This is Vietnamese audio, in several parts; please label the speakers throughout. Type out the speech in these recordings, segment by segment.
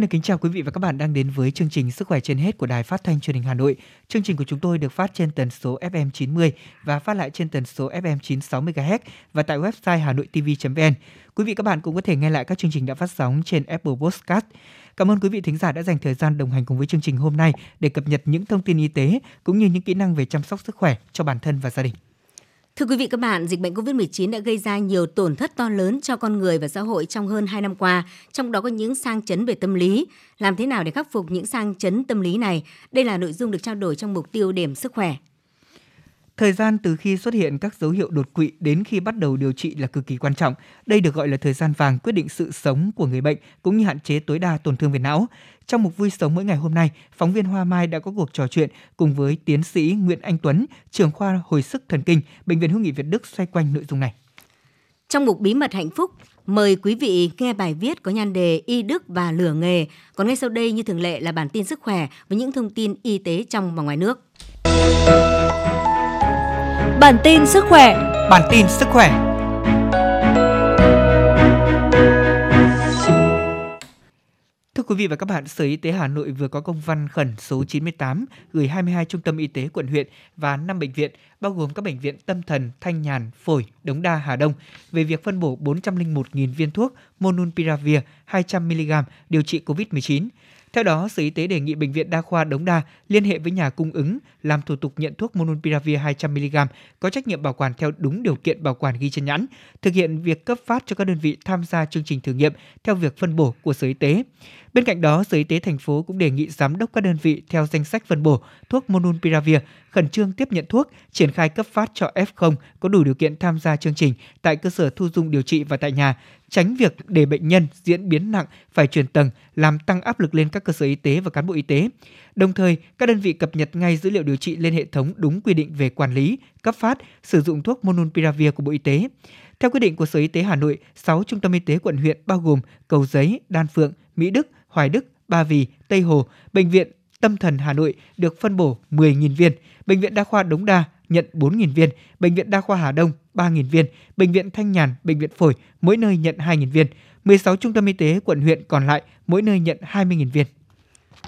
Speaker 1: Xin được kính chào quý vị và các bạn đang đến với chương trình Sức khỏe trên hết của Đài Phát thanh Truyền hình Hà Nội. Chương trình của chúng tôi được phát trên tần số FM 90 và phát lại trên tần số FM 960 MHz và tại website hanoitv.vn. Quý vị các bạn cũng có thể nghe lại các chương trình đã phát sóng trên Apple Podcast. Cảm ơn quý vị thính giả đã dành thời gian đồng hành cùng với chương trình hôm nay để cập nhật những thông tin y tế cũng như những kỹ năng về chăm sóc sức khỏe cho bản thân và gia đình.
Speaker 2: Thưa quý vị các bạn, dịch bệnh COVID-19 đã gây ra nhiều tổn thất to lớn cho con người và xã hội trong hơn 2 năm qua, trong đó có những sang chấn về tâm lý. Làm thế nào để khắc phục những sang chấn tâm lý này? Đây là nội dung được trao đổi trong mục tiêu điểm sức khỏe.
Speaker 1: Thời gian từ khi xuất hiện các dấu hiệu đột quỵ đến khi bắt đầu điều trị là cực kỳ quan trọng. Đây được gọi là thời gian vàng quyết định sự sống của người bệnh cũng như hạn chế tối đa tổn thương về não. Trong mục vui sống mỗi ngày hôm nay, phóng viên Hoa Mai đã có cuộc trò chuyện cùng với tiến sĩ Nguyễn Anh Tuấn, trưởng khoa hồi sức thần kinh, Bệnh viện Hữu nghị Việt Đức xoay quanh nội dung này.
Speaker 2: Trong mục bí mật hạnh phúc, mời quý vị nghe bài viết có nhan đề Y Đức và lửa nghề. Còn ngay sau đây như thường lệ là bản tin sức khỏe với những thông tin y tế trong và ngoài nước.
Speaker 3: Bản tin sức khỏe.
Speaker 1: Bản tin sức khỏe. Thưa quý vị và các bạn, Sở Y tế Hà Nội vừa có công văn khẩn số 98 gửi 22 trung tâm y tế quận huyện và 5 bệnh viện, bao gồm các bệnh viện tâm thần, thanh nhàn, phổi, đống đa, Hà Đông, về việc phân bổ 401.000 viên thuốc Monupiravir 200mg điều trị COVID-19. Theo đó, Sở Y tế đề nghị Bệnh viện Đa khoa Đống Đa liên hệ với nhà cung ứng làm thủ tục nhận thuốc Monupiravir 200mg có trách nhiệm bảo quản theo đúng điều kiện bảo quản ghi trên nhãn, thực hiện việc cấp phát cho các đơn vị tham gia chương trình thử nghiệm theo việc phân bổ của Sở Y tế. Bên cạnh đó, Sở Y tế thành phố cũng đề nghị giám đốc các đơn vị theo danh sách phân bổ thuốc Monupiravir khẩn trương tiếp nhận thuốc, triển khai cấp phát cho F0 có đủ điều kiện tham gia chương trình tại cơ sở thu dung điều trị và tại nhà, tránh việc để bệnh nhân diễn biến nặng phải chuyển tầng làm tăng áp lực lên các cơ sở y tế và cán bộ y tế. Đồng thời, các đơn vị cập nhật ngay dữ liệu điều trị lên hệ thống đúng quy định về quản lý, cấp phát, sử dụng thuốc Monupiravir của Bộ Y tế. Theo quyết định của Sở Y tế Hà Nội, 6 trung tâm y tế quận huyện bao gồm Cầu Giấy, Đan Phượng, Mỹ Đức, Hoài Đức, Ba Vì, Tây Hồ, Bệnh viện Tâm thần Hà Nội được phân bổ 10.000 viên, Bệnh viện Đa khoa Đống Đa nhận 4.000 viên, Bệnh viện Đa khoa Hà Đông 3.000 viên, Bệnh viện Thanh Nhàn, Bệnh viện Phổi mỗi nơi nhận 2.000 viên. 16 trung tâm y tế quận huyện còn lại mỗi nơi nhận 20.000 viên.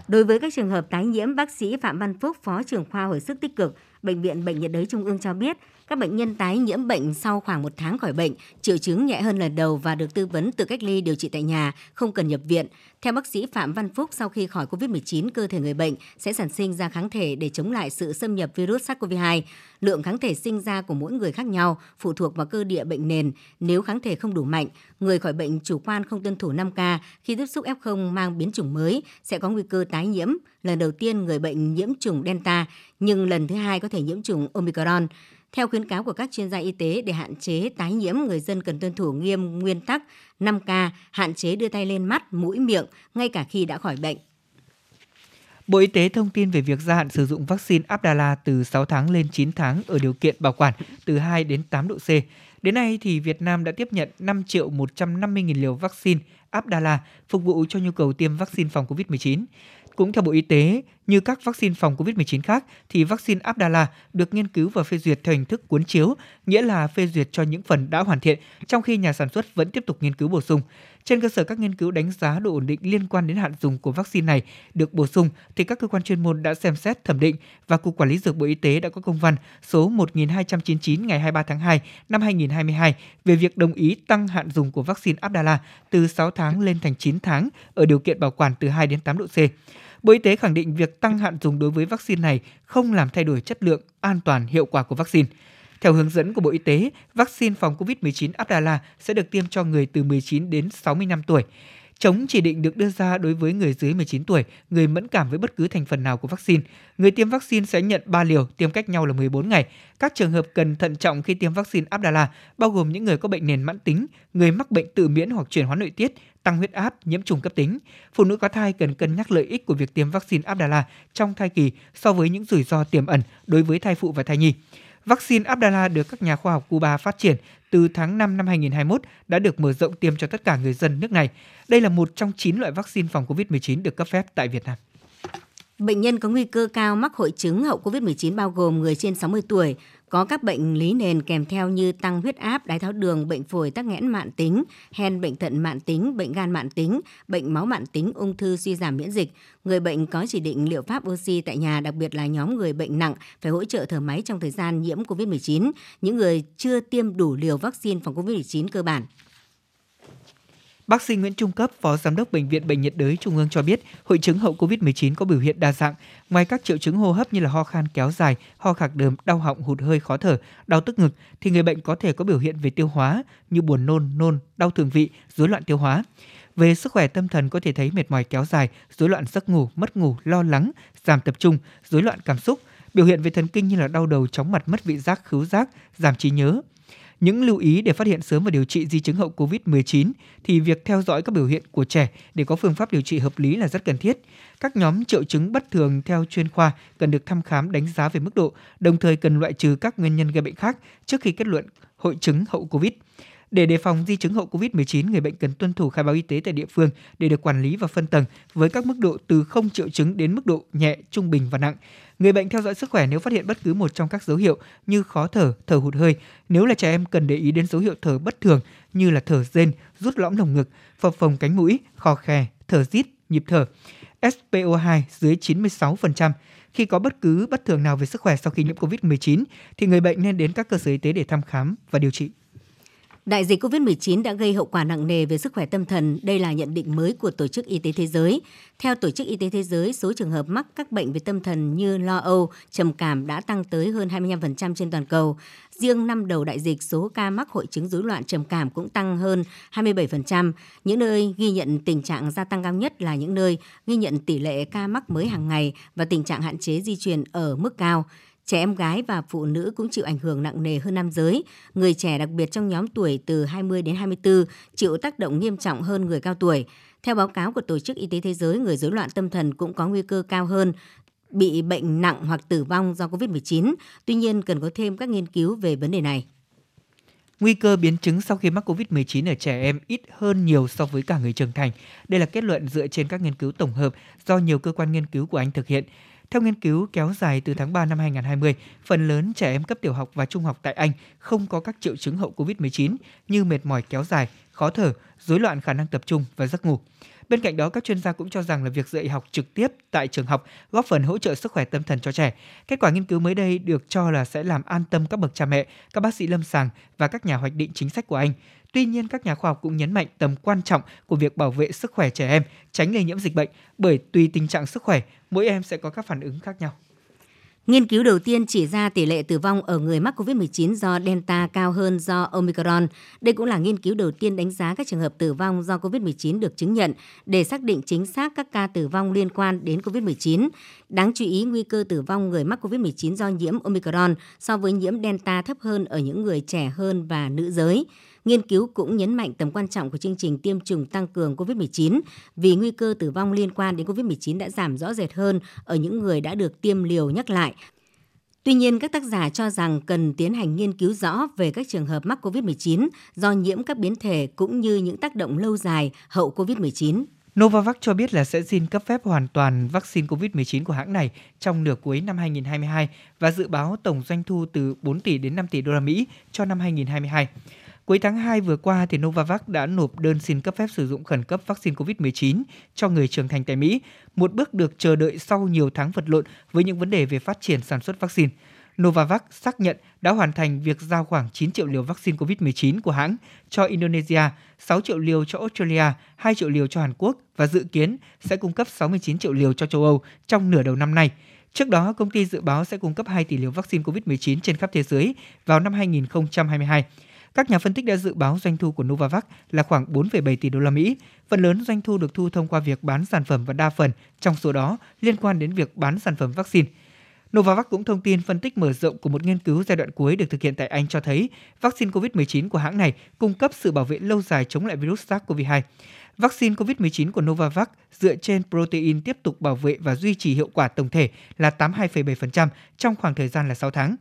Speaker 2: Đối với các trường hợp tái nhiễm, bác sĩ Phạm Văn Phúc, Phó trưởng khoa hồi sức tích cực, Bệnh viện Bệnh nhiệt đới Trung ương cho biết, các bệnh nhân tái nhiễm bệnh sau khoảng một tháng khỏi bệnh, triệu chứng nhẹ hơn lần đầu và được tư vấn tự cách ly điều trị tại nhà, không cần nhập viện. Theo bác sĩ Phạm Văn Phúc, sau khi khỏi COVID-19, cơ thể người bệnh sẽ sản sinh ra kháng thể để chống lại sự xâm nhập virus SARS-CoV-2. Lượng kháng thể sinh ra của mỗi người khác nhau, phụ thuộc vào cơ địa bệnh nền. Nếu kháng thể không đủ mạnh, người khỏi bệnh chủ quan không tuân thủ 5K khi tiếp xúc F0 mang biến chủng mới sẽ có nguy cơ tái nhiễm. Lần đầu tiên người bệnh nhiễm chủng Delta, nhưng lần thứ hai có thể nhiễm chủng Omicron. Theo khuyến cáo của các chuyên gia y tế để hạn chế tái nhiễm, người dân cần tuân thủ nghiêm nguyên tắc 5K, hạn chế đưa tay lên mắt, mũi, miệng ngay cả khi đã khỏi bệnh.
Speaker 1: Bộ Y tế thông tin về việc gia hạn sử dụng vaccine Abdala từ 6 tháng lên 9 tháng ở điều kiện bảo quản từ 2 đến 8 độ C. Đến nay thì Việt Nam đã tiếp nhận 5 triệu 150 nghìn liều vaccine Abdala phục vụ cho nhu cầu tiêm vaccine phòng COVID-19. Cũng theo Bộ Y tế, như các vaccine phòng COVID-19 khác, thì vaccine Abdala được nghiên cứu và phê duyệt theo hình thức cuốn chiếu, nghĩa là phê duyệt cho những phần đã hoàn thiện, trong khi nhà sản xuất vẫn tiếp tục nghiên cứu bổ sung. Trên cơ sở các nghiên cứu đánh giá độ ổn định liên quan đến hạn dùng của vaccine này được bổ sung, thì các cơ quan chuyên môn đã xem xét thẩm định và Cục Quản lý Dược Bộ Y tế đã có công văn số 1299 ngày 23 tháng 2 năm 2022 về việc đồng ý tăng hạn dùng của vaccine Abdala từ 6 tháng lên thành 9 tháng ở điều kiện bảo quản từ 2 đến 8 độ C. Bộ Y tế khẳng định việc tăng hạn dùng đối với vaccine này không làm thay đổi chất lượng, an toàn, hiệu quả của vaccine. Theo hướng dẫn của Bộ Y tế, vaccine phòng COVID-19 Abdala sẽ được tiêm cho người từ 19 đến 65 tuổi. Chống chỉ định được đưa ra đối với người dưới 19 tuổi, người mẫn cảm với bất cứ thành phần nào của vaccine. Người tiêm vaccine sẽ nhận 3 liều, tiêm cách nhau là 14 ngày. Các trường hợp cần thận trọng khi tiêm vaccine Abdala bao gồm những người có bệnh nền mãn tính, người mắc bệnh tự miễn hoặc chuyển hóa nội tiết, tăng huyết áp, nhiễm trùng cấp tính. Phụ nữ có thai cần cân nhắc lợi ích của việc tiêm vaccine Abdala trong thai kỳ so với những rủi ro tiềm ẩn đối với thai phụ và thai nhi. Vaccine Abdala được các nhà khoa học Cuba phát triển từ tháng 5 năm 2021 đã được mở rộng tiêm cho tất cả người dân nước này. Đây là một trong 9 loại vaccine phòng COVID-19 được cấp phép tại Việt Nam.
Speaker 2: Bệnh nhân có nguy cơ cao mắc hội chứng hậu COVID-19 bao gồm người trên 60 tuổi, có các bệnh lý nền kèm theo như tăng huyết áp, đái tháo đường, bệnh phổi tắc nghẽn mạn tính, hen bệnh thận mạn tính, bệnh gan mạn tính, bệnh máu mạn tính, ung thư suy giảm miễn dịch. Người bệnh có chỉ định liệu pháp oxy tại nhà, đặc biệt là nhóm người bệnh nặng phải hỗ trợ thở máy trong thời gian nhiễm COVID-19, những người chưa tiêm đủ liều vaccine phòng COVID-19 cơ bản.
Speaker 1: Bác sĩ Nguyễn Trung Cấp, Phó Giám đốc Bệnh viện Bệnh nhiệt đới Trung ương cho biết, hội chứng hậu COVID-19 có biểu hiện đa dạng. Ngoài các triệu chứng hô hấp như là ho khan kéo dài, ho khạc đờm, đau họng, hụt hơi khó thở, đau tức ngực, thì người bệnh có thể có biểu hiện về tiêu hóa như buồn nôn, nôn, đau thường vị, rối loạn tiêu hóa. Về sức khỏe tâm thần có thể thấy mệt mỏi kéo dài, rối loạn giấc ngủ, mất ngủ, lo lắng, giảm tập trung, rối loạn cảm xúc, biểu hiện về thần kinh như là đau đầu, chóng mặt, mất vị giác, khứu giác, giảm trí nhớ, những lưu ý để phát hiện sớm và điều trị di chứng hậu COVID-19 thì việc theo dõi các biểu hiện của trẻ để có phương pháp điều trị hợp lý là rất cần thiết. Các nhóm triệu chứng bất thường theo chuyên khoa cần được thăm khám đánh giá về mức độ, đồng thời cần loại trừ các nguyên nhân gây bệnh khác trước khi kết luận hội chứng hậu COVID. Để đề phòng di chứng hậu COVID-19, người bệnh cần tuân thủ khai báo y tế tại địa phương để được quản lý và phân tầng với các mức độ từ không triệu chứng đến mức độ nhẹ, trung bình và nặng. Người bệnh theo dõi sức khỏe nếu phát hiện bất cứ một trong các dấu hiệu như khó thở, thở hụt hơi. Nếu là trẻ em cần để ý đến dấu hiệu thở bất thường như là thở rên, rút lõm lồng ngực, phập phồng cánh mũi, khò khè, thở rít, nhịp thở. SPO2 dưới 96%. Khi có bất cứ bất thường nào về sức khỏe sau khi nhiễm COVID-19 thì người bệnh nên đến các cơ sở y tế để thăm khám và điều trị.
Speaker 2: Đại dịch COVID-19 đã gây hậu quả nặng nề về sức khỏe tâm thần. Đây là nhận định mới của Tổ chức Y tế Thế giới. Theo Tổ chức Y tế Thế giới, số trường hợp mắc các bệnh về tâm thần như lo âu, trầm cảm đã tăng tới hơn 25% trên toàn cầu. Riêng năm đầu đại dịch, số ca mắc hội chứng rối loạn trầm cảm cũng tăng hơn 27%. Những nơi ghi nhận tình trạng gia tăng cao nhất là những nơi ghi nhận tỷ lệ ca mắc mới hàng ngày và tình trạng hạn chế di truyền ở mức cao. Trẻ em gái và phụ nữ cũng chịu ảnh hưởng nặng nề hơn nam giới. Người trẻ đặc biệt trong nhóm tuổi từ 20 đến 24 chịu tác động nghiêm trọng hơn người cao tuổi. Theo báo cáo của Tổ chức Y tế Thế giới, người rối loạn tâm thần cũng có nguy cơ cao hơn bị bệnh nặng hoặc tử vong do COVID-19. Tuy nhiên, cần có thêm các nghiên cứu về vấn đề này.
Speaker 1: Nguy cơ biến chứng sau khi mắc COVID-19 ở trẻ em ít hơn nhiều so với cả người trưởng thành. Đây là kết luận dựa trên các nghiên cứu tổng hợp do nhiều cơ quan nghiên cứu của Anh thực hiện. Theo nghiên cứu kéo dài từ tháng 3 năm 2020, phần lớn trẻ em cấp tiểu học và trung học tại Anh không có các triệu chứng hậu COVID-19 như mệt mỏi kéo dài, khó thở, rối loạn khả năng tập trung và giấc ngủ. Bên cạnh đó, các chuyên gia cũng cho rằng là việc dạy học trực tiếp tại trường học góp phần hỗ trợ sức khỏe tâm thần cho trẻ. Kết quả nghiên cứu mới đây được cho là sẽ làm an tâm các bậc cha mẹ, các bác sĩ lâm sàng và các nhà hoạch định chính sách của Anh. Tuy nhiên, các nhà khoa học cũng nhấn mạnh tầm quan trọng của việc bảo vệ sức khỏe trẻ em, tránh lây nhiễm dịch bệnh, bởi tùy tình trạng sức khỏe, mỗi em sẽ có các phản ứng khác nhau.
Speaker 2: Nghiên cứu đầu tiên chỉ ra tỷ lệ tử vong ở người mắc COVID-19 do Delta cao hơn do Omicron. Đây cũng là nghiên cứu đầu tiên đánh giá các trường hợp tử vong do COVID-19 được chứng nhận để xác định chính xác các ca tử vong liên quan đến COVID-19. Đáng chú ý, nguy cơ tử vong người mắc COVID-19 do nhiễm Omicron so với nhiễm Delta thấp hơn ở những người trẻ hơn và nữ giới. Nghiên cứu cũng nhấn mạnh tầm quan trọng của chương trình tiêm chủng tăng cường COVID-19 vì nguy cơ tử vong liên quan đến COVID-19 đã giảm rõ rệt hơn ở những người đã được tiêm liều nhắc lại. Tuy nhiên, các tác giả cho rằng cần tiến hành nghiên cứu rõ về các trường hợp mắc COVID-19 do nhiễm các biến thể cũng như những tác động lâu dài hậu COVID-19.
Speaker 1: Novavax cho biết là sẽ xin cấp phép hoàn toàn vaccine COVID-19 của hãng này trong nửa cuối năm 2022 và dự báo tổng doanh thu từ 4 tỷ đến 5 tỷ đô la Mỹ cho năm 2022. Cuối tháng 2 vừa qua, thì Novavax đã nộp đơn xin cấp phép sử dụng khẩn cấp vaccine COVID-19 cho người trưởng thành tại Mỹ, một bước được chờ đợi sau nhiều tháng vật lộn với những vấn đề về phát triển sản xuất vaccine. Novavax xác nhận đã hoàn thành việc giao khoảng 9 triệu liều vaccine COVID-19 của hãng cho Indonesia, 6 triệu liều cho Australia, 2 triệu liều cho Hàn Quốc và dự kiến sẽ cung cấp 69 triệu liều cho châu Âu trong nửa đầu năm nay. Trước đó, công ty dự báo sẽ cung cấp 2 tỷ liều vaccine COVID-19 trên khắp thế giới vào năm 2022. Các nhà phân tích đã dự báo doanh thu của Novavax là khoảng 4,7 tỷ đô la Mỹ. Phần lớn doanh thu được thu thông qua việc bán sản phẩm và đa phần trong số đó liên quan đến việc bán sản phẩm vaccine. Novavax cũng thông tin phân tích mở rộng của một nghiên cứu giai đoạn cuối được thực hiện tại Anh cho thấy vaccine COVID-19 của hãng này cung cấp sự bảo vệ lâu dài chống lại virus SARS-CoV-2. Vaccine COVID-19 của Novavax dựa trên protein tiếp tục bảo vệ và duy trì hiệu quả tổng thể là 82,7% trong khoảng thời gian là 6 tháng.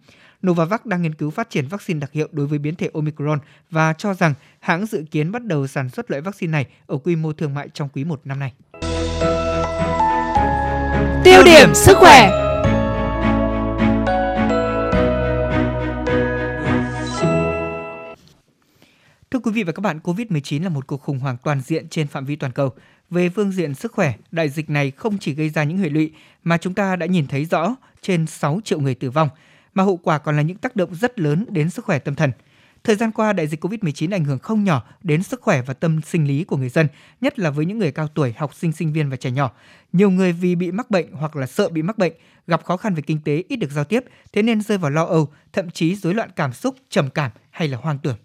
Speaker 1: Novavax đang nghiên cứu phát triển vaccine đặc hiệu đối với biến thể Omicron và cho rằng hãng dự kiến bắt đầu sản xuất loại vaccine này ở quy mô thương mại trong quý 1 năm nay.
Speaker 3: Tiêu điểm sức khỏe Thưa
Speaker 1: quý vị và các bạn, COVID-19 là một cuộc khủng hoảng toàn diện trên phạm vi toàn cầu. Về phương diện sức khỏe, đại dịch này không chỉ gây ra những hệ lụy mà chúng ta đã nhìn thấy rõ trên 6 triệu người tử vong – mà hậu quả còn là những tác động rất lớn đến sức khỏe tâm thần. Thời gian qua, đại dịch COVID-19 ảnh hưởng không nhỏ đến sức khỏe và tâm sinh lý của người dân, nhất là với những người cao tuổi, học sinh, sinh viên và trẻ nhỏ. Nhiều người vì bị mắc bệnh hoặc là sợ bị mắc bệnh, gặp khó khăn về kinh tế, ít được giao tiếp, thế nên rơi vào lo âu, thậm chí rối loạn cảm xúc, trầm cảm hay là hoang tưởng.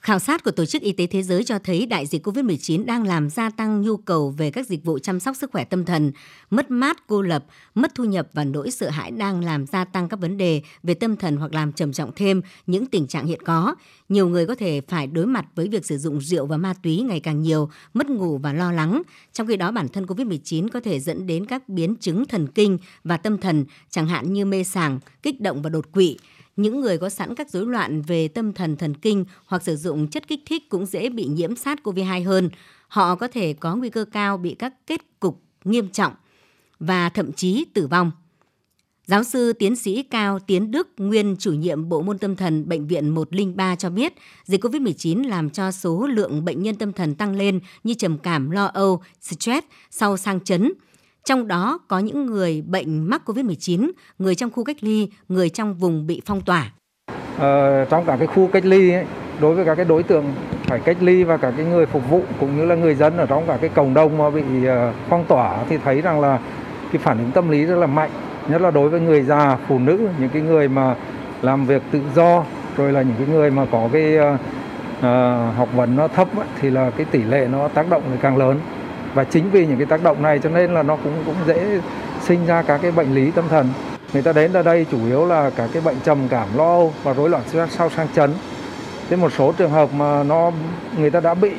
Speaker 2: Khảo sát của Tổ chức Y tế Thế giới cho thấy đại dịch COVID-19 đang làm gia tăng nhu cầu về các dịch vụ chăm sóc sức khỏe tâm thần, mất mát, cô lập, mất thu nhập và nỗi sợ hãi đang làm gia tăng các vấn đề về tâm thần hoặc làm trầm trọng thêm những tình trạng hiện có. Nhiều người có thể phải đối mặt với việc sử dụng rượu và ma túy ngày càng nhiều, mất ngủ và lo lắng. Trong khi đó bản thân COVID-19 có thể dẫn đến các biến chứng thần kinh và tâm thần, chẳng hạn như mê sảng, kích động và đột quỵ những người có sẵn các rối loạn về tâm thần thần kinh hoặc sử dụng chất kích thích cũng dễ bị nhiễm SARS-CoV-2 hơn. Họ có thể có nguy cơ cao bị các kết cục nghiêm trọng và thậm chí tử vong. Giáo sư tiến sĩ Cao Tiến Đức, nguyên chủ nhiệm bộ môn tâm thần Bệnh viện 103 cho biết, dịch COVID-19 làm cho số lượng bệnh nhân tâm thần tăng lên như trầm cảm, lo âu, stress sau sang chấn – trong đó có những người bệnh mắc COVID-19, người trong khu cách ly, người trong vùng bị phong tỏa.
Speaker 4: Ờ, trong cả cái khu cách ly ấy, đối với các cái đối tượng phải cách ly và cả cái người phục vụ cũng như là người dân ở trong cả cái cộng đồng mà bị ờ, phong tỏa thì thấy rằng là cái phản ứng tâm lý rất là mạnh nhất là đối với người già phụ nữ những cái người mà làm việc tự do rồi là những cái người mà có cái uh, học vấn nó thấp thì là cái tỷ lệ nó tác động càng lớn và chính vì những cái tác động này cho nên là nó cũng cũng dễ sinh ra các cái bệnh lý tâm thần. Người ta đến ở đây chủ yếu là cả cái bệnh trầm cảm lo âu và rối loạn sau sang chấn. Thế một số trường hợp mà nó người ta đã bị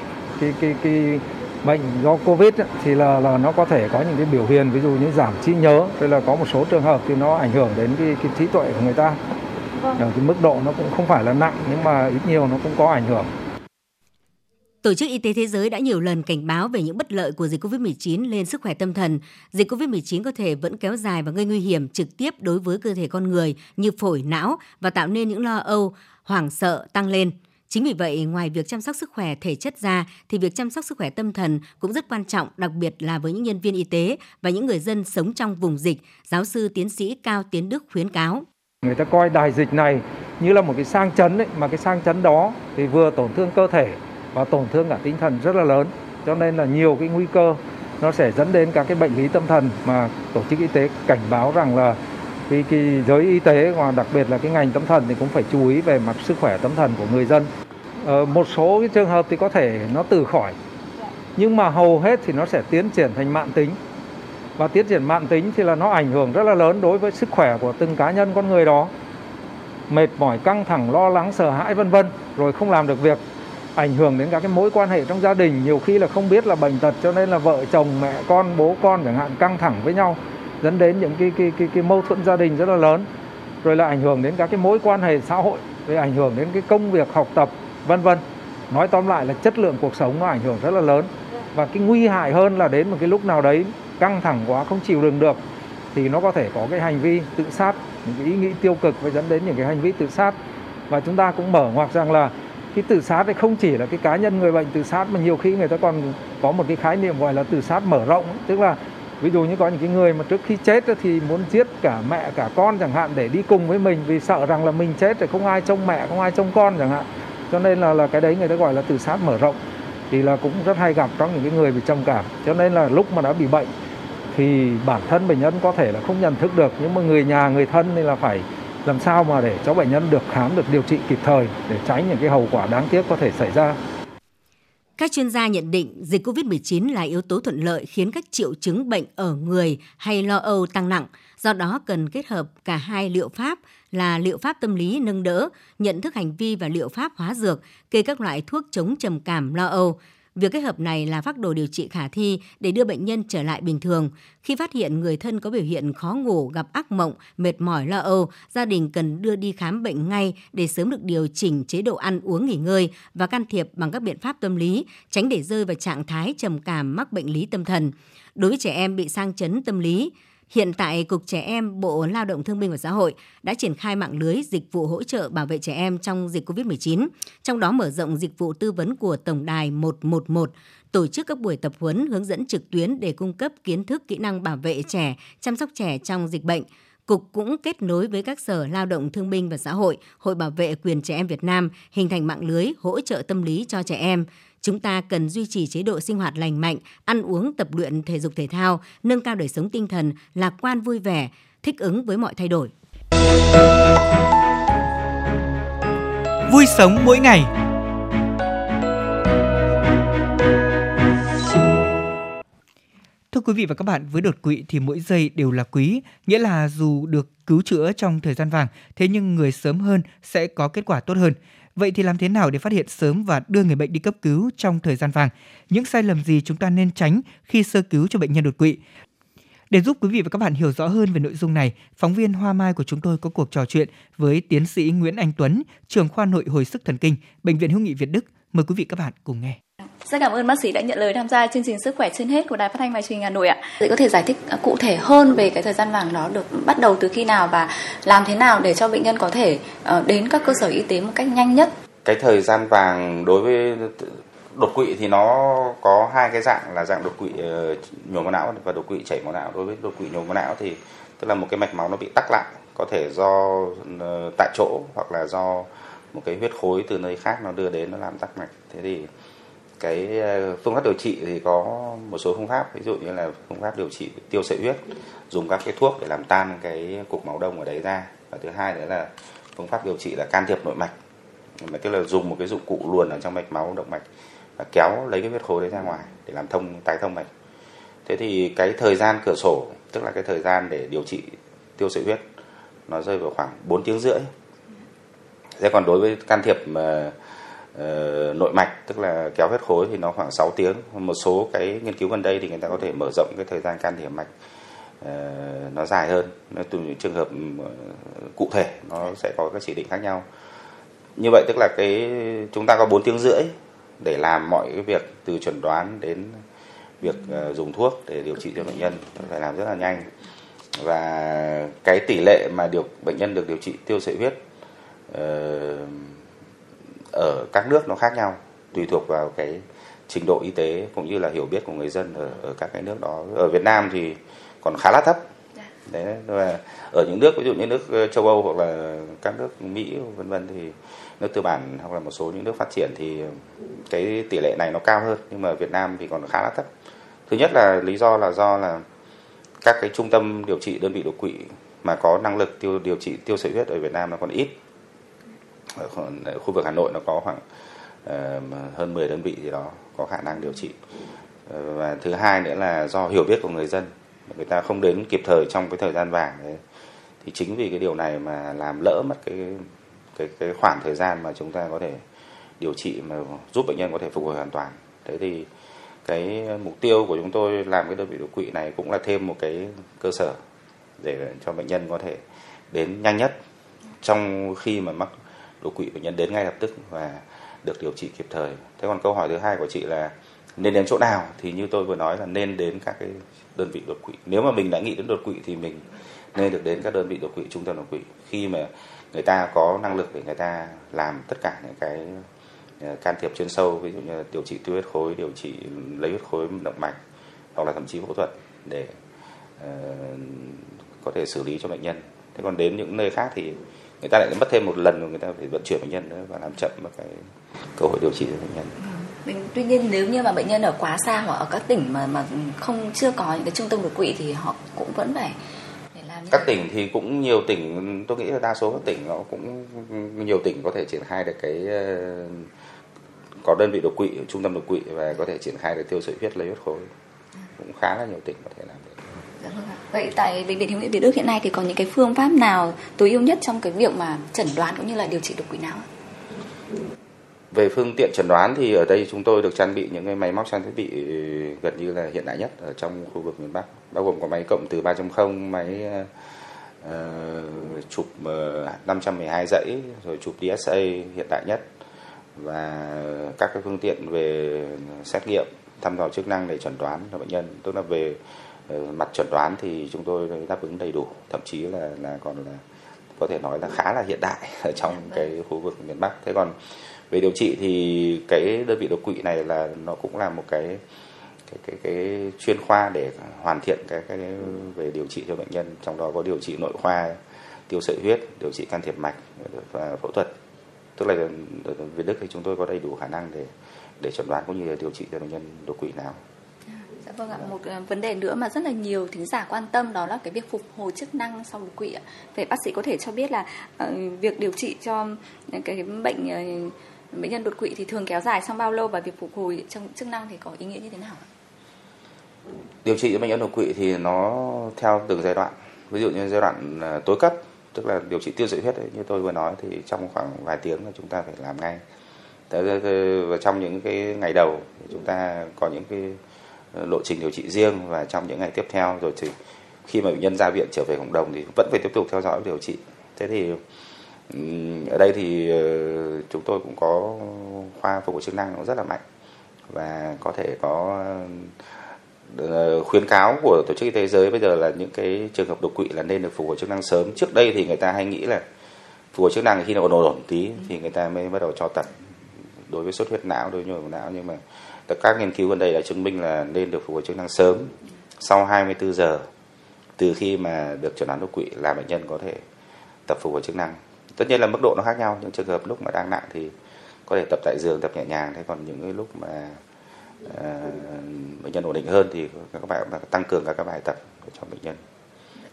Speaker 4: cái cái cái bệnh do covid ấy, thì là là nó có thể có những cái biểu hiện ví dụ như giảm trí nhớ rồi là có một số trường hợp thì nó ảnh hưởng đến cái, cái trí tuệ của người ta. Vâng. cái mức độ nó cũng không phải là nặng nhưng mà ít nhiều nó cũng có ảnh hưởng
Speaker 2: Tổ chức Y tế Thế giới đã nhiều lần cảnh báo về những bất lợi của dịch COVID-19 lên sức khỏe tâm thần. Dịch COVID-19 có thể vẫn kéo dài và gây nguy hiểm trực tiếp đối với cơ thể con người như phổi, não và tạo nên những lo âu, hoảng sợ tăng lên. Chính vì vậy, ngoài việc chăm sóc sức khỏe thể chất ra, thì việc chăm sóc sức khỏe tâm thần cũng rất quan trọng, đặc biệt là với những nhân viên y tế và những người dân sống trong vùng dịch, giáo sư tiến sĩ Cao Tiến Đức khuyến cáo.
Speaker 4: Người ta coi đại dịch này như là một cái sang chấn ấy, mà cái sang chấn đó thì vừa tổn thương cơ thể và tổn thương cả tinh thần rất là lớn. Cho nên là nhiều cái nguy cơ nó sẽ dẫn đến các cái bệnh lý tâm thần mà tổ chức y tế cảnh báo rằng là cái, cái giới y tế và đặc biệt là cái ngành tâm thần thì cũng phải chú ý về mặt sức khỏe tâm thần của người dân. Ờ, một số cái trường hợp thì có thể nó từ khỏi nhưng mà hầu hết thì nó sẽ tiến triển thành mạng tính. Và tiến triển mạng tính thì là nó ảnh hưởng rất là lớn đối với sức khỏe của từng cá nhân con người đó. Mệt mỏi căng thẳng lo lắng sợ hãi vân vân rồi không làm được việc ảnh hưởng đến các cái mối quan hệ trong gia đình. Nhiều khi là không biết là bệnh tật cho nên là vợ chồng mẹ con bố con chẳng hạn căng thẳng với nhau dẫn đến những cái cái cái, cái mâu thuẫn gia đình rất là lớn. Rồi là ảnh hưởng đến các cái mối quan hệ xã hội rồi ảnh hưởng đến cái công việc học tập vân vân. Nói tóm lại là chất lượng cuộc sống nó ảnh hưởng rất là lớn. Và cái nguy hại hơn là đến một cái lúc nào đấy căng thẳng quá không chịu đựng được thì nó có thể có cái hành vi tự sát những cái ý nghĩ tiêu cực và dẫn đến những cái hành vi tự sát. Và chúng ta cũng mở ngoặc rằng là cái tự sát thì không chỉ là cái cá nhân người bệnh tự sát, mà nhiều khi người ta còn có một cái khái niệm gọi là tự sát mở rộng tức là ví dụ như có những cái người mà trước khi chết thì muốn giết cả mẹ, cả con chẳng hạn để đi cùng với mình vì sợ rằng là mình chết thì không ai trông mẹ, không ai trông con chẳng hạn. Cho nên là là cái đấy người ta gọi là tự sát mở rộng. Thì là cũng rất hay gặp trong những cái người bị trầm cảm. Cho nên là lúc mà đã bị bệnh thì bản thân bệnh nhân có thể là không nhận thức được, nhưng mà người nhà, người thân thì là phải làm sao mà để cho bệnh nhân được khám được điều trị kịp thời để tránh những cái hậu quả đáng tiếc có thể xảy ra.
Speaker 2: Các chuyên gia nhận định dịch COVID-19 là yếu tố thuận lợi khiến các triệu chứng bệnh ở người hay lo âu tăng nặng, do đó cần kết hợp cả hai liệu pháp là liệu pháp tâm lý nâng đỡ, nhận thức hành vi và liệu pháp hóa dược, kê các loại thuốc chống trầm cảm lo âu. Việc kết hợp này là phác đồ điều trị khả thi để đưa bệnh nhân trở lại bình thường. Khi phát hiện người thân có biểu hiện khó ngủ, gặp ác mộng, mệt mỏi lo âu, gia đình cần đưa đi khám bệnh ngay để sớm được điều chỉnh chế độ ăn uống nghỉ ngơi và can thiệp bằng các biện pháp tâm lý, tránh để rơi vào trạng thái trầm cảm mắc bệnh lý tâm thần. Đối với trẻ em bị sang chấn tâm lý, Hiện tại, Cục Trẻ Em, Bộ Lao động Thương binh và Xã hội đã triển khai mạng lưới dịch vụ hỗ trợ bảo vệ trẻ em trong dịch COVID-19, trong đó mở rộng dịch vụ tư vấn của Tổng đài 111, tổ chức các buổi tập huấn hướng dẫn trực tuyến để cung cấp kiến thức kỹ năng bảo vệ trẻ, chăm sóc trẻ trong dịch bệnh. Cục cũng kết nối với các sở lao động thương binh và xã hội, Hội bảo vệ quyền trẻ em Việt Nam hình thành mạng lưới hỗ trợ tâm lý cho trẻ em. Chúng ta cần duy trì chế độ sinh hoạt lành mạnh, ăn uống tập luyện thể dục thể thao, nâng cao đời sống tinh thần, lạc quan vui vẻ, thích ứng với mọi thay đổi.
Speaker 1: Vui sống mỗi ngày Thưa quý vị và các bạn, với đột quỵ thì mỗi giây đều là quý, nghĩa là dù được cứu chữa trong thời gian vàng, thế nhưng người sớm hơn sẽ có kết quả tốt hơn. Vậy thì làm thế nào để phát hiện sớm và đưa người bệnh đi cấp cứu trong thời gian vàng? Những sai lầm gì chúng ta nên tránh khi sơ cứu cho bệnh nhân đột quỵ? Để giúp quý vị và các bạn hiểu rõ hơn về nội dung này, phóng viên Hoa Mai của chúng tôi có cuộc trò chuyện với tiến sĩ Nguyễn Anh Tuấn, trưởng khoa nội hồi sức thần kinh, Bệnh viện Hữu nghị Việt Đức. Mời quý vị các bạn cùng nghe.
Speaker 5: Rất cảm ơn bác sĩ đã nhận lời tham gia chương trình Sức khỏe trên hết của Đài Phát thanh và Truyền hình Hà Nội ạ. vậy có thể giải thích à, cụ thể hơn về cái thời gian vàng đó được bắt đầu từ khi nào và làm thế nào để cho bệnh nhân có thể ờ, đến các cơ sở y tế một cách nhanh nhất?
Speaker 6: Cái thời gian vàng đối với đột quỵ thì nó có hai cái dạng là dạng đột quỵ ờ, nhồi máu não và đột quỵ chảy máu não. Đối với đột quỵ nhồi máu não thì tức là một cái mạch máu nó bị tắc lại, có thể do ờ, tại chỗ hoặc là do một cái huyết khối từ nơi khác nó đưa đến nó làm tắc mạch. Thế thì cái ờ, phương pháp điều trị thì có một số phương pháp ví dụ như là phương pháp điều trị tiêu sợi huyết dùng các cái thuốc để làm tan cái cục máu đông ở đấy ra. Và thứ hai nữa là phương pháp điều trị là can thiệp nội mạch. Mà tức là dùng một cái dụng cụ luồn ở trong mạch máu động mạch và kéo lấy cái huyết khối đấy ra ngoài để làm thông tái thông mạch. Thế thì cái thời gian cửa sổ tức là cái thời gian để điều trị tiêu sợi huyết nó rơi vào khoảng 4 tiếng rưỡi. Thế còn đối với can thiệp mà uh, Ờ, nội mạch tức là kéo huyết khối thì nó khoảng 6 tiếng. Một số cái nghiên cứu gần đây thì người ta có thể mở rộng cái thời gian can thiệp mạch uh, nó dài hơn. Nó từ những trường hợp ừ, cụ thể nó sẽ có các chỉ định khác nhau. Như vậy tức là cái chúng ta có 4 tiếng rưỡi để làm mọi cái việc từ chuẩn đoán đến việc uh, dùng thuốc để điều trị cho bệnh nhân. Phải làm rất là nhanh. Và cái tỷ lệ mà được bệnh nhân được điều trị tiêu sợi huyết uh, ở các nước nó khác nhau tùy thuộc vào cái trình độ y tế cũng như là hiểu biết của người dân ở, ở các cái nước đó. Ở Việt Nam thì còn khá là thấp. Dạ. đấy và ở những nước ví dụ như nước ờ, châu Âu hoặc là các nước Mỹ vân vân thì nước tư bản hoặc là một số những nước phát triển thì cái tỷ lệ này nó cao hơn nhưng mà Việt Nam thì còn khá là thấp. Thứ nhất là lý do là do là các cái trung tâm điều trị đơn vị đột quỵ mà có năng lực tiêu điều trị tiêu sợi huyết ở Việt Nam là còn ít khu vực Hà Nội nó có khoảng ờ, hơn 10 đơn vị gì đó có khả năng điều trị. Ờ, và thứ hai nữa là do hiểu biết của người dân. Người ta không đến kịp thời trong cái thời gian vàng đấy. Thì chính vì cái điều này mà làm lỡ mất cái cái cái khoảng thời gian mà chúng ta có thể điều trị mà giúp bệnh nhân có thể phục hồi hoàn toàn. Thế thì cái mục tiêu của chúng tôi làm cái đơn vị đột quỵ này cũng là thêm một cái cơ sở để cho bệnh nhân có thể đến nhanh nhất. Trong khi mà mắc đột quỵ bệnh nhân đến ngay lập tức và được điều trị kịp thời. Thế còn câu hỏi thứ hai của chị là nên đến chỗ nào thì như tôi vừa nói là nên đến các cái đơn vị đột quỵ. Nếu mà mình đã nghĩ đến đột quỵ thì mình nên được đến các đơn vị đột quỵ trung tâm đột quỵ khi mà người ta có năng lực để người ta làm tất cả những cái ờ, can thiệp chuyên sâu ví dụ như là điều trị tiêu huyết khối, điều trị lấy huyết khối động mạch hoặc là thậm chí phẫu thuật để uh, có thể xử lý cho bệnh nhân. Thế còn đến những nơi khác thì người ta lại mất thêm một lần người ta phải vận chuyển bệnh nhân nữa và làm chậm cái cơ hội điều trị cho bệnh nhân.
Speaker 5: Mình, tuy nhiên nếu như mà bệnh nhân ở quá xa hoặc ở các tỉnh mà mà không chưa có những cái trung tâm đột quỵ thì họ cũng vẫn phải
Speaker 6: các tỉnh thì cũng nhiều tỉnh tôi nghĩ là đa số các tỉnh nó cũng nhiều tỉnh có thể triển khai được cái ờ, có đơn vị đột quỵ trung tâm đột quỵ và có thể triển khai được tiêu sợi huyết lấy huyết khối. Cũng khá là nhiều tỉnh có thể làm được.
Speaker 5: vâng Dạ vâng Vậy tại bệnh viện hữu nghị Việt Đức hiện nay thì có những cái phương pháp nào tối ưu nhất trong cái việc mà chẩn đoán cũng như là điều trị đột quỵ não?
Speaker 6: Về phương tiện chẩn đoán thì ở đây chúng tôi được trang bị những cái máy móc trang thiết bị ờ, gần như là hiện đại nhất ở trong khu vực miền Bắc, bao gồm có máy cộng từ 3.0, máy uh, chụp ờ, uh, 512 dãy, rồi chụp DSA hiện đại nhất. Và các cái phương tiện về xét nghiệm thăm dò chức năng để chẩn đoán cho bệnh nhân, tức là về mặt chuẩn đoán thì chúng tôi đáp ứng đầy đủ. Thậm chí là là còn là có thể nói là khá là hiện đại ở trong vâng. cái khu vực miền Bắc. Thế còn về điều trị thì cái đơn vị đột quỵ này là nó cũng là một cái cái cái, cái chuyên khoa để hoàn thiện cái cái về điều trị cho bệnh nhân. Trong đó có điều trị nội khoa tiêu sợi huyết điều trị can thiệp mạch và phẫu thuật. Tức là ở Việt Đức thì chúng tôi có đầy đủ khả năng để để chẩn đoán cũng như là điều trị cho bệnh nhân đột quỵ nào
Speaker 5: Dạ vâng ạ, một ờ, vấn đề nữa mà rất là nhiều thính giả quan tâm đó là cái việc phục hồi chức năng sau đột quỵ ạ. Vậy bác sĩ có thể cho biết là uh, việc điều trị cho ờ, cái bệnh uh, bệnh nhân đột quỵ thì thường kéo dài trong bao lâu và việc phục hồi trong chức năng thì có ý nghĩa như thế nào? ạ?
Speaker 6: Điều trị cho bệnh nhân đột quỵ thì nó theo từng giai đoạn. Ví dụ như giai đoạn tối cấp tức là điều trị tiêu sợi huyết ấy, như tôi vừa nói thì trong khoảng vài tiếng là chúng ta phải làm ngay. Và trong những cái ngày đầu chúng ta có những cái Ờ, lộ trình điều trị riêng và trong những ngày tiếp theo. Rồi thì khi mà bệnh nhân ra viện trở về cộng đồng thì vẫn phải tiếp tục theo dõi điều trị. Thế thì ở đây thì ờ, chúng tôi cũng có khoa phục hồi chức năng nó rất là mạnh và có thể có ờ, khuyến cáo của tổ chức y tế giới. Bây giờ là những cái trường hợp đột quỵ là nên được phục hồi chức năng sớm. Trước đây thì người ta hay nghĩ là phục hồi chức năng khi nào ổn ổn tí thì người ta mới bắt đầu cho tập đối với xuất huyết não, đối với nhồi máu não. Nhưng mà các nghiên cứu gần đây đã chứng minh là nên được phục hồi chức năng sớm sau 24 giờ từ khi mà được chẩn đoán đột quỵ là bệnh nhân có thể tập phục hồi chức năng. Tất nhiên là mức độ nó khác nhau những trường hợp lúc mà đang nặng thì có thể tập tại giường tập nhẹ nhàng. Thế còn những cái lúc mà uh, bệnh nhân ổn định hơn thì các bạn tăng cường các, bài tập cho bệnh nhân.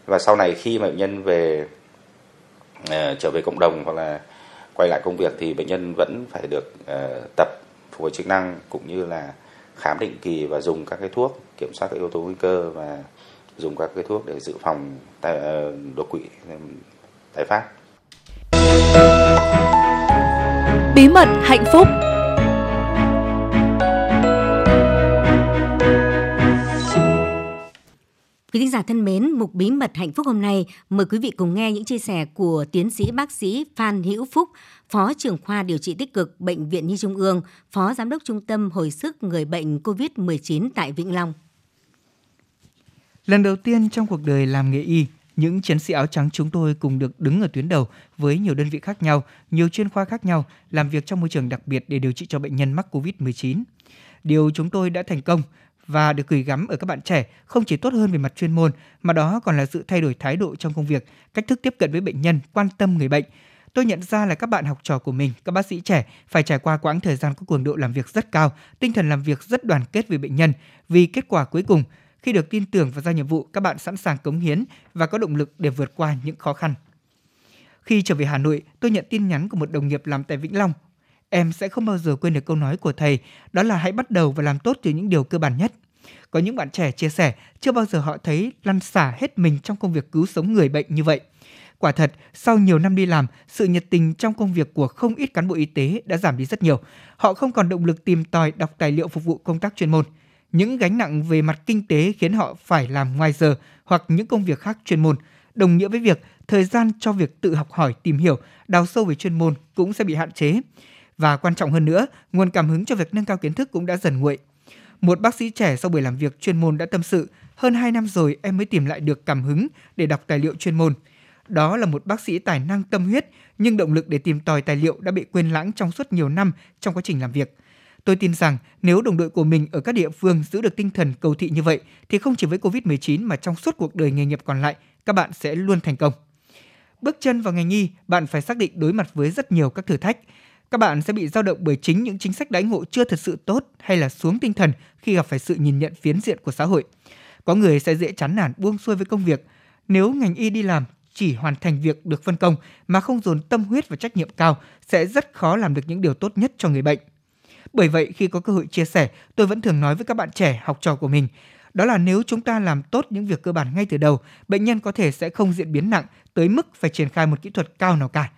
Speaker 6: Và sau này khi mà bệnh nhân về uh, trở về cộng đồng hoặc là quay lại công việc thì bệnh nhân vẫn phải được uh, tập phục hồi chức năng cũng như là khám định kỳ và dùng các cái thuốc kiểm soát các yếu tố nguy cơ và dùng các cái thuốc để dự phòng ờ, đột quỵ tái phát.
Speaker 3: Bí mật hạnh phúc.
Speaker 2: Quý thính giả thân mến, mục bí mật hạnh phúc hôm nay mời quý vị cùng nghe những chia sẻ của tiến sĩ bác sĩ Phan Hữu Phúc, Phó trưởng khoa điều trị tích cực Bệnh viện Nhi Trung ương, Phó Giám đốc Trung tâm Hồi sức người bệnh COVID-19 tại Vĩnh Long.
Speaker 1: Lần đầu tiên trong cuộc đời làm nghề y, những chiến sĩ áo trắng chúng tôi cùng được đứng ở tuyến đầu với nhiều đơn vị khác nhau, nhiều chuyên khoa khác nhau, làm việc trong môi trường đặc biệt để điều trị cho bệnh nhân mắc COVID-19. Điều chúng tôi đã thành công và được gửi gắm ở các bạn trẻ không chỉ tốt hơn về mặt chuyên môn mà đó còn là sự thay đổi thái độ trong công việc, cách thức tiếp cận với bệnh nhân, quan tâm người bệnh. Tôi nhận ra là các bạn học trò của mình, các bác sĩ trẻ phải trải qua quãng thời gian có cường độ làm việc rất cao, tinh thần làm việc rất đoàn kết với bệnh nhân vì kết quả cuối cùng khi được tin tưởng và giao nhiệm vụ, các bạn sẵn sàng cống hiến và có động lực để vượt qua những khó khăn. Khi trở về Hà Nội, tôi nhận tin nhắn của một đồng nghiệp làm tại Vĩnh Long. Em sẽ không bao giờ quên được câu nói của thầy, đó là hãy bắt đầu và làm tốt từ những điều cơ bản nhất. Có những bạn trẻ chia sẻ, chưa bao giờ họ thấy lăn xả hết mình trong công việc cứu sống người bệnh như vậy. Quả thật, sau nhiều năm đi làm, sự nhiệt tình trong công việc của không ít cán bộ y tế đã giảm đi rất nhiều. Họ không còn động lực tìm tòi đọc tài liệu phục vụ công tác chuyên môn – những gánh nặng về mặt kinh tế khiến họ phải làm ngoài giờ hoặc những công việc khác chuyên môn, đồng nghĩa với việc thời gian cho việc tự học hỏi, tìm hiểu, đào sâu về chuyên môn cũng sẽ bị hạn chế. Và quan trọng hơn nữa, nguồn cảm hứng cho việc nâng cao kiến thức cũng đã dần nguội. Một bác sĩ trẻ sau buổi làm việc chuyên môn đã tâm sự, hơn 2 năm rồi em mới tìm lại được cảm hứng để đọc tài liệu chuyên môn. Đó là một bác sĩ tài năng tâm huyết, nhưng động lực để tìm tòi tài liệu đã bị quên lãng trong suốt nhiều năm trong quá trình làm việc – Tôi tin rằng nếu đồng đội của mình ở các địa phương giữ được tinh thần cầu thị như vậy thì không chỉ với Covid-19 mà trong suốt cuộc đời nghề nghiệp còn lại, các bạn sẽ luôn thành công. Bước chân vào ngành y, bạn phải xác định đối mặt với rất nhiều các thử thách. Các bạn sẽ bị dao động bởi chính những chính sách đãi ngộ chưa thật sự tốt hay là xuống tinh thần khi gặp phải sự nhìn nhận phiến diện của xã hội. Có người sẽ dễ chán nản buông xuôi với công việc. Nếu ngành y đi làm chỉ hoàn thành việc được phân công mà không dồn tâm huyết và trách nhiệm cao sẽ rất khó làm được những điều tốt nhất cho người bệnh. Bởi vậy khi có cơ hội chia sẻ, tôi vẫn thường nói với các bạn trẻ học trò của mình, đó là nếu chúng ta làm tốt những việc cơ bản ngay từ đầu, bệnh nhân có thể sẽ không diễn biến nặng tới mức phải triển khai một kỹ thuật cao nào cả.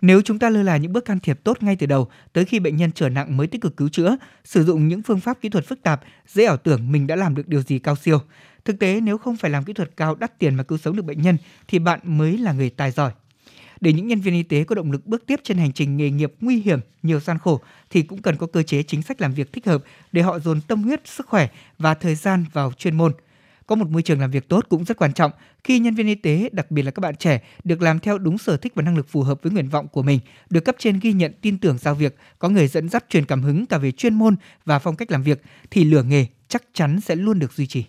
Speaker 1: Nếu chúng ta lơ là những bước can thiệp tốt ngay từ đầu, tới khi bệnh nhân trở nặng mới tích cực cứu chữa, sử dụng những phương pháp kỹ thuật phức tạp, dễ ảo tưởng mình đã làm được điều gì cao siêu. Thực tế nếu không phải làm kỹ thuật cao đắt tiền mà cứu sống được bệnh nhân thì bạn mới là người tài giỏi để những nhân viên y tế có động lực bước tiếp trên hành trình nghề nghiệp nguy hiểm, nhiều gian khổ thì cũng cần có cơ chế chính sách làm việc thích hợp để họ dồn tâm huyết, sức khỏe và thời gian vào chuyên môn. Có một môi trường làm việc tốt cũng rất quan trọng khi nhân viên y tế, đặc biệt là các bạn trẻ, được làm theo đúng sở thích và năng lực phù hợp với nguyện vọng của mình, được cấp trên ghi nhận tin tưởng giao việc, có người dẫn dắt truyền cảm hứng cả về chuyên môn và phong cách làm việc, thì lửa nghề chắc chắn sẽ luôn được duy trì.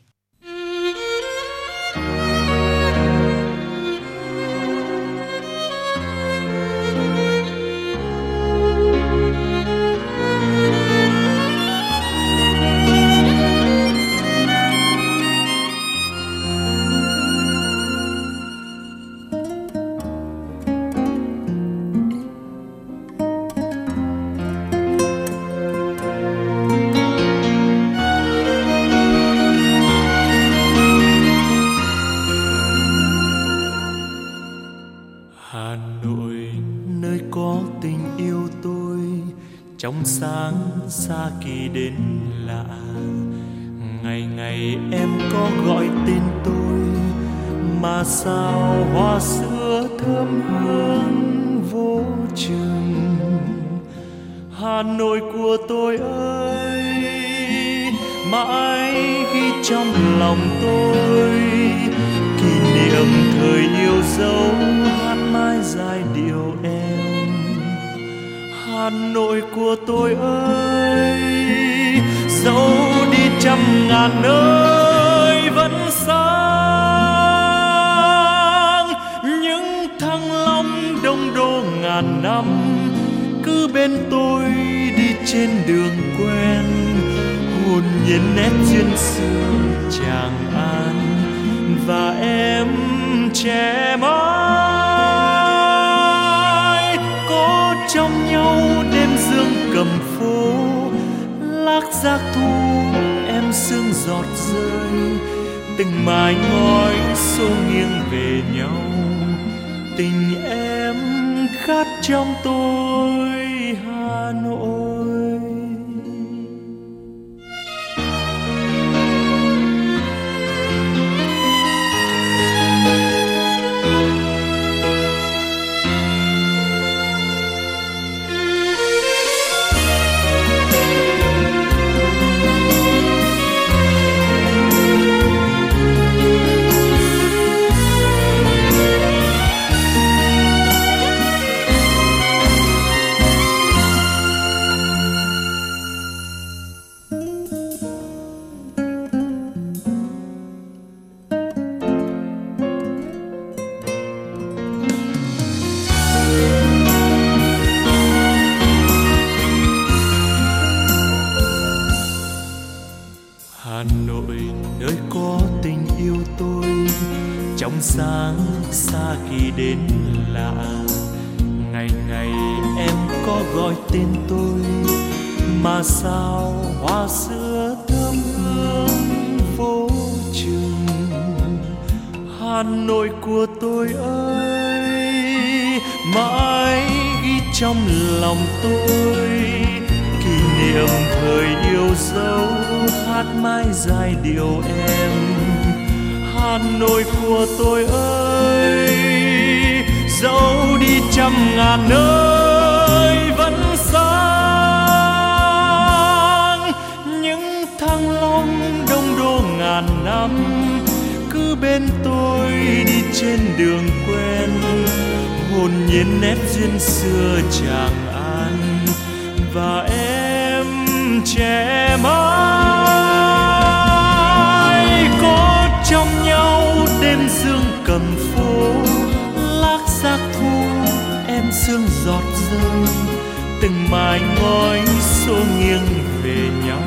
Speaker 7: Ơi có tình yêu tôi, trong sáng xa kỳ đến lạ. Ngày ngày em có gọi tên tôi, mà sao hoa sữa thơm hương vô chừng? Hà nội của tôi ơi, mãi ghi trong lòng tôi. Kỷ niệm thời yêu dấu hát mãi dài hà nội của tôi ơi, dẫu đi trăm ngàn nơi vẫn sáng, những thăng long đông đô ngàn năm, cứ bên tôi đi trên đường quen, hồn nhiên nét duyên xưa chàng an, và em trẻ mãi. Giác thu, em sương giọt rơi. Từng mái ngói xô nghiêng về nhau. Tình em khát trong tôi. hà tôi. Kỷ niệm thời yêu dấu, hát mãi dài điều em. Hà nội của tôi ơi dẫu đi trăm ngàn nơi vẫn sáng. Những thăng long đông đô ngàn năm, cứ bên tôi đi trên đường quen. Hồn nhiên nét duyên xưa chàng an và em trẻ mãi có trong nhau đêm dương cầm phố, lác giác thu em sương giọt rơi. Từng mái ngói xô nghiêng về nhau,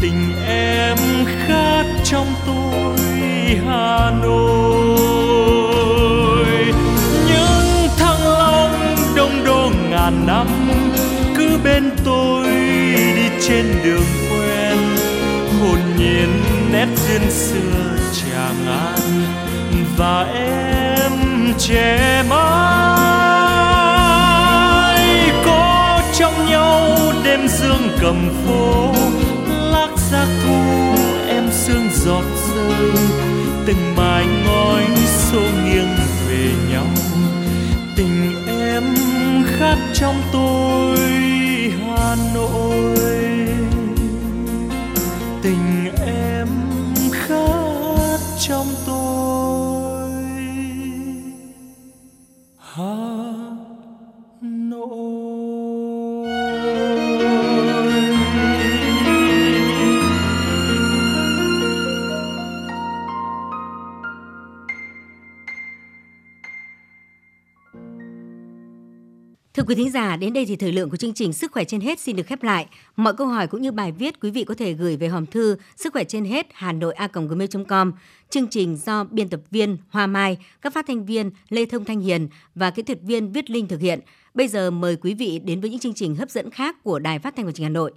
Speaker 7: tình em khát trong tôi, hà nội. Ngàn năm, cứ bên tôi đi trên đường quen, hồn nhiên nét duyên xưa chàng an, và em trẻ mãi có trong nhau đêm dương cầm phố, lác giác thu em sương giọt rơi, từng mái ngói xô nghiêng về nhau khát trong tôi hà nội.
Speaker 2: Quý thính giả, đến đây thì thời lượng của chương trình Sức khỏe trên hết xin được khép lại. Mọi câu hỏi cũng như bài viết quý vị có thể gửi về hòm thư sức khỏe trên hết hà nội a gmail.com. Chương trình do biên tập viên Hoa Mai, các phát thanh viên Lê Thông Thanh Hiền và kỹ thuật viên Viết Linh thực hiện. Bây giờ mời quý vị đến với những chương trình hấp dẫn khác của Đài Phát thanh và Truyền hình Hà Nội.